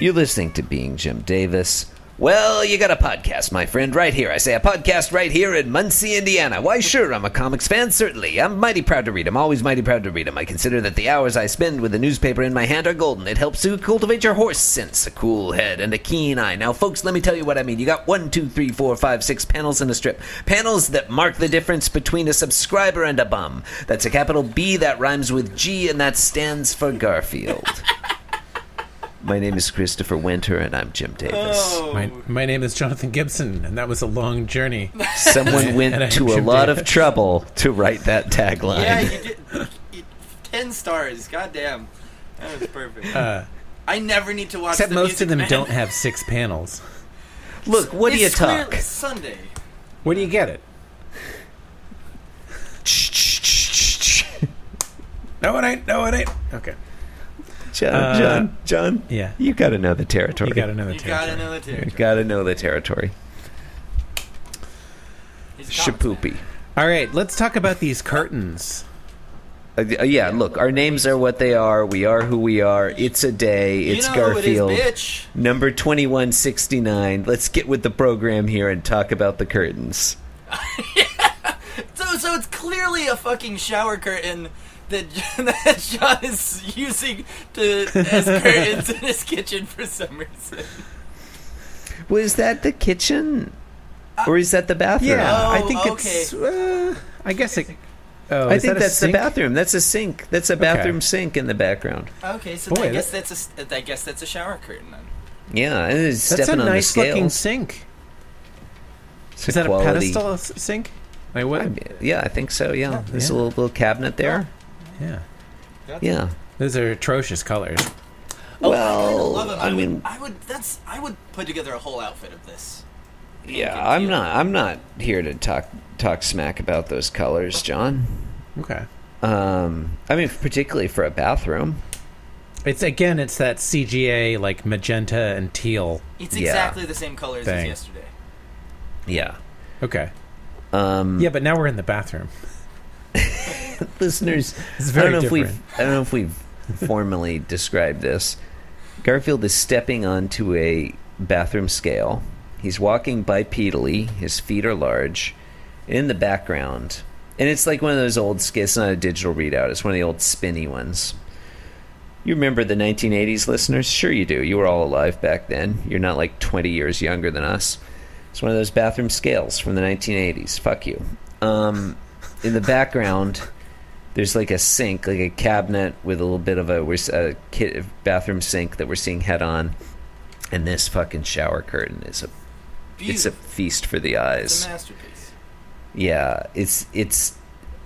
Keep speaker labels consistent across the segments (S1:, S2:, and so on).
S1: You're listening to Being Jim Davis. Well, you got a podcast, my friend, right here. I say a podcast right here in Muncie, Indiana. Why, sure, I'm a comics fan, certainly. I'm mighty proud to read them, always mighty proud to read them. I consider that the hours I spend with the newspaper in my hand are golden. It helps to cultivate your horse sense, a cool head, and a keen eye. Now, folks, let me tell you what I mean. You got one, two, three, four, five, six panels in a strip. Panels that mark the difference between a subscriber and a bum. That's a capital B that rhymes with G, and that stands for Garfield. My name is Christopher Winter, and I'm Jim Davis.
S2: Oh.
S3: My, my name is Jonathan Gibson, and that was a long journey.
S1: Someone went
S3: I'm
S1: to a
S3: Jim
S1: lot of trouble to write that tagline.
S2: Yeah, you did. you- Ten stars. God damn. That was perfect.
S3: Uh,
S2: I never need to watch.
S3: except
S2: the
S3: most
S2: Music
S3: of them
S2: Man.
S3: don't have six panels.
S1: Look, what do you
S2: It's
S1: talk?
S2: Sunday.
S3: Where do you get it? No, it ain't. No, it ain't. Okay.
S1: John,
S3: Uh,
S1: John, John.
S3: yeah.
S1: you got to know the territory.
S3: You got another
S2: gotta
S3: territory.
S2: know the
S1: You
S2: territory.
S1: got to know the territory.
S2: He's a comics fan.
S1: Shapoopy.
S3: All right, let's talk about these curtains.
S1: Uh, yeah, look, our names are what they are. We are who we are. It's a day. It's
S2: you know
S1: Garfield.
S2: It is, bitch.
S1: Number 2169. Let's get with the program here and talk about the curtains.
S2: So, so it's clearly a fucking shower curtain that that John is using to as curtains in his kitchen for some reason.
S1: Was that the kitchen? Or is that the bathroom?
S3: Yeah,
S2: Oh,
S3: I think
S2: okay.
S3: it's. Uh, I guess it. Oh,
S1: I
S3: is
S1: think
S3: that a
S1: that's the bathroom. That's a sink. That's a bathroom sink in the background.
S2: Okay, so
S3: Boy,
S2: I guess
S3: that-
S2: that's a I guess that's a shower curtain then.
S1: Yeah, it's
S3: That's a
S1: stepping on
S3: nice
S1: the
S3: looking sink.
S1: It's
S3: Is that
S1: quality-
S3: a pedestal sink? Wait, what?
S1: I mean, yeah, I think so. Yeah, there's a little little cabinet there.
S3: Yeah,
S1: Yeah.
S3: those are atrocious colors.
S2: Oh, I
S1: Well,
S2: kinda love 'em.
S1: I
S2: would-
S1: mean-
S2: I would. That's. I would put together a whole outfit of this.
S1: Yeah, I'm
S2: teal.
S1: not. I'm not here to talk talk smack about those colors, John.
S3: Okay.
S1: Um, I mean, particularly for a bathroom.
S3: It's again, it's that CGA like magenta and teal.
S2: It's
S1: Yeah.
S2: exactly the same colors as yesterday.
S1: Yeah.
S3: Okay.
S1: Um,
S3: Yeah, but now we're in the bathroom.
S1: listeners,
S3: It's
S1: I don't know if we've I don't know if we've formally described this. Garfield is stepping onto a bathroom scale. He's walking bipedally. His feet are large. In the background, and it's like one of those old. sc- It's not a digital readout. It's one of the old spinny ones. You remember the 1980s, listeners? Sure, you do. You were all alive back then. You're not like 20 years younger than us. It's one of those bathroom scales from the 1980s. Fuck you. Um, in the background, there's like a sink, like a cabinet with a little bit of a, we're kit, bathroom sink that we're seeing head on, and this fucking shower curtain is a it's a feast for the
S2: It's
S1: eyes.
S2: a masterpiece.
S1: Yeah, it's it's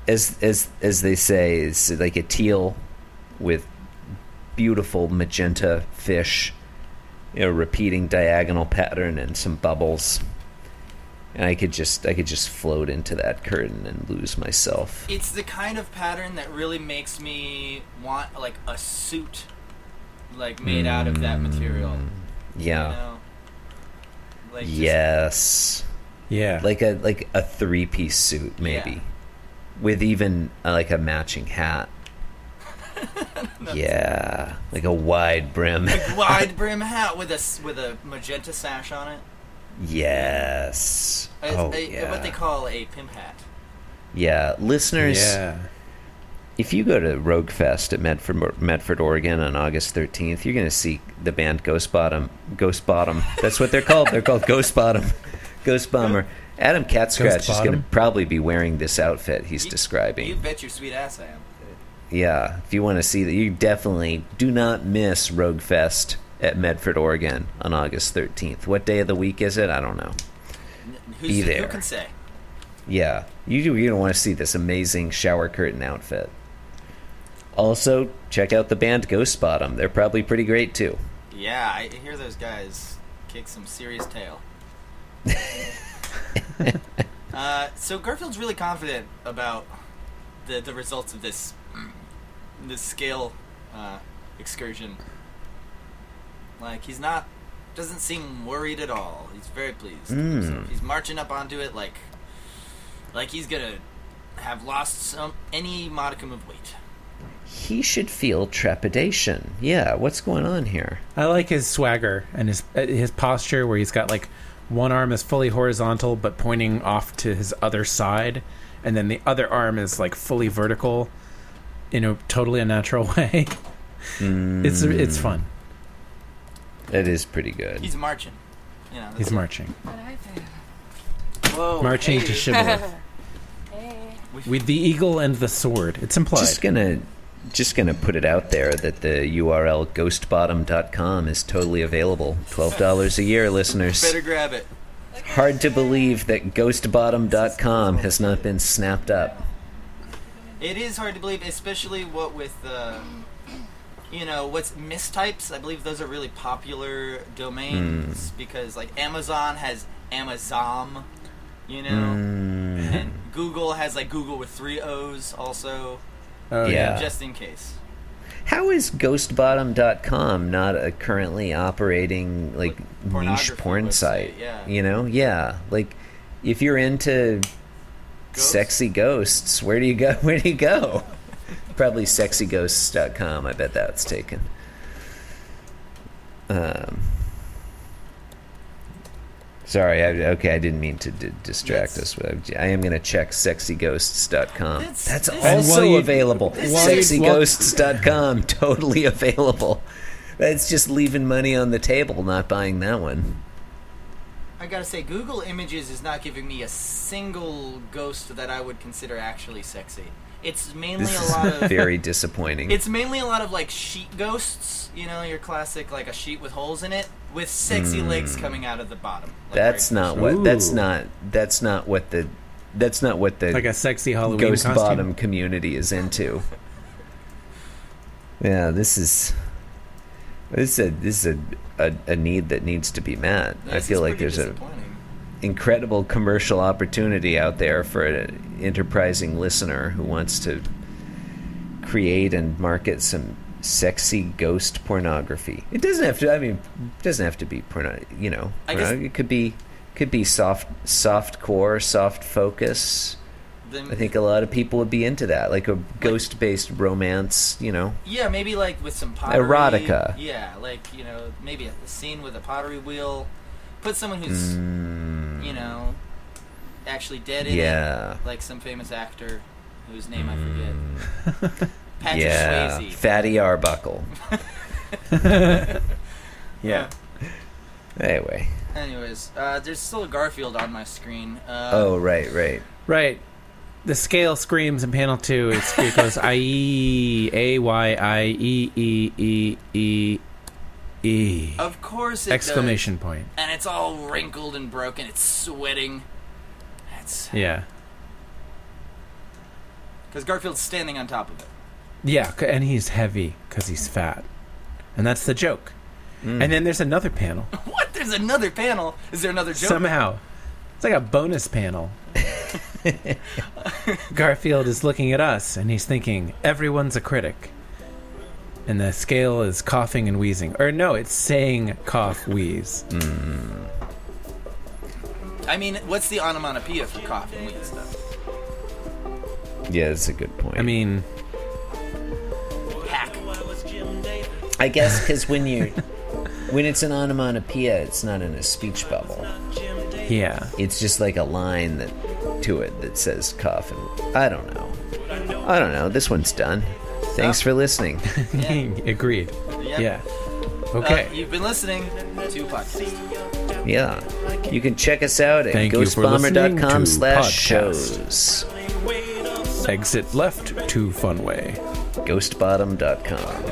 S1: as as as they say, it's like a teal with beautiful magenta fish, you know, repeating diagonal pattern and some bubbles. And I could just I could just float into that curtain and lose myself.
S2: It's the kind of pattern that really makes me want like a suit, like made out of that material.
S1: Mm, Yeah.
S2: You know? Like just-
S1: yes.
S3: Yeah.
S1: Like a like a three piece suit maybe.
S2: Yeah.
S1: With even uh, like a matching hat. yeah, like a wide brim.
S2: A wide brim hat with a with a magenta sash on it.
S1: Yes.
S2: It's
S1: oh,
S2: a-
S1: yeah.
S2: What they call a pimp hat.
S1: yeah, listeners,
S3: yeah.
S1: if you go to Rogue Fest at Medford, Medford, Oregon on August 13th, you're going to see the band Ghost Bottom. Ghost Bottom. That's what they're called. They're called Ghost Bottom. Ghost Bomber. Adam Catscratch is going to probably be wearing this outfit he's
S2: You-
S1: describing.
S2: You bet your sweet ass I am.
S1: Yeah, if you want to see that, you definitely do not miss Rogue Fest at Medford, Oregon on August 13th. What day of the week is it? I don't know.
S2: Who's,
S1: Be
S2: Who
S1: there.
S2: can say?
S1: Yeah, you do. You're gonna want to see this amazing shower curtain outfit. Also, check out the band Ghost Bottom. They're probably pretty great too.
S2: Yeah, I hear those guys kick some serious tail. uh, so Garfield's really confident about the the results of this this scale uh, excursion. Like he's not doesn't seem worried at all. He's very pleased.
S1: Mm.
S2: himself. He's marching up onto it like like he's gonna have lost some any modicum of weight.
S1: he should feel trepidation. Yeah, what's going on here?
S3: I like his swagger and his uh, his posture where he's got like one arm is fully horizontal but pointing off to his other side, and then the other arm is like fully vertical in a totally unnatural way. It's it's fun.
S1: That is pretty good.
S2: He's marching. You know,
S3: He's marching,
S2: Whoa,
S3: marching
S2: hey.
S3: to shibboleth with the eagle and the sword. It's implied.
S1: Just gonna just gonna put it out there that the URL ghostbottom.com is totally available. Twelve dollars a year, listeners.
S2: Better grab it.
S1: Hard to believe that ghostbottom.com has not been snapped up.
S2: It is hard to believe, especially what with uh, you know what's mistypes. I believe those are really popular domains
S1: Hmm.
S2: because like Amazon has Amazon, you know,
S1: Mm,
S2: and Google has like Google with three O's also,
S3: oh
S1: yeah.
S2: just in case.
S1: How is ghostbottom.com not a currently operating like niche porn
S2: website,
S1: site?
S2: yeah.
S1: You know? Yeah. Like if you're into
S2: Ghosts?
S1: sexy ghosts, where do you go? Where do you go? Probably sexyghosts.com. I bet that's taken. Um Sorry, I, okay, I didn't mean to d- distract
S2: That's-
S1: us. but I am going to check sexyghosts.com.
S2: That's-
S1: That's, also
S3: you-
S1: available. Sexyghosts.com, totally available. That's just leaving money on the table, not buying that one.
S2: I gotta say, Google Images is not giving me a single ghost that I would consider actually sexy. It's mainly
S1: This
S2: a
S1: is
S2: lot of
S1: very disappointing.
S2: It's mainly a lot of like sheet ghosts, you know, your classic like a sheet with holes in it with sexy hmm. legs coming out of the bottom. Like,
S1: that's
S2: very-
S1: not what. That's not. That's not what the. That's not what the
S3: like a sexy Halloween
S1: ghost
S3: costume.
S1: bottom community is into. yeah, this is. This is a this is a, a, a need that needs to be met. I feel
S2: is
S1: like there's a
S2: disappointing.
S1: Incredible commercial opportunity out there for an enterprising listener who wants to create and market some sexy ghost pornography. It doesn't have to. I mean, it doesn't have to be porno. You know,
S2: I guess-
S1: porno- it could be could be soft soft core, soft focus.
S2: Then-
S1: I think a lot of people would be into that, like a ghost based romance. You know,
S2: Yeah, maybe like with some pottery.
S1: Erotica.
S2: Yeah, like you know, maybe a scene with a pottery wheel. Put someone who's
S1: Mm,
S2: you know actually dead in
S1: yeah,
S2: it, like some famous actor whose name I forget. Patrick
S1: Mm. yeah,
S2: Swayze.
S1: Fatty Arbuckle.
S3: Yeah.
S1: Anyway,
S2: Anyways, uh, there's still a Garfield on my screen. Uh,
S1: oh right, right.
S3: Right. The scale screams in panel two. It's, it goes I E A Y I E E E E E
S2: Of course, it
S3: exclamation point.
S2: and it's all wrinkled and broken. It's sweating. That's
S3: Yeah.
S2: because Garfield's standing on top of it.
S3: Yeah, and he's heavy because he's fat, and that's the joke.
S1: Mm.
S3: And then there's another panel.
S2: What? There's another panel. Is there another joke?
S3: Somehow, it's like a bonus panel. Garfield is looking at us, and he's thinking, "Everyone's a critic." And the scale is coughing and wheezing, or no, it's saying cough wheeze. Mm.
S2: I mean, what's the onomatopoeia for cough and wheeze stuff?
S1: Yeah, that's a good point.
S3: I mean,
S2: Hack.
S1: I guess because when you when it's an onomatopoeia, it's not in a speech bubble.
S3: yeah.
S1: It's just like a line that to it that says cough and I don't know. I don't know. This one's done. Thanks for listening.
S3: Agreed.
S2: Yep.
S3: Yeah.
S2: Uh,
S3: Okay.
S2: you've been listening to podcast.
S1: Yeah. You can check us out at
S3: Thank you for
S1: ghostbomber.com slash shows.
S3: Exit left to Funway.
S1: Ghostbottom.com.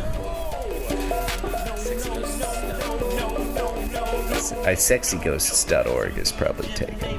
S1: I sexyghosts.org is probably taken.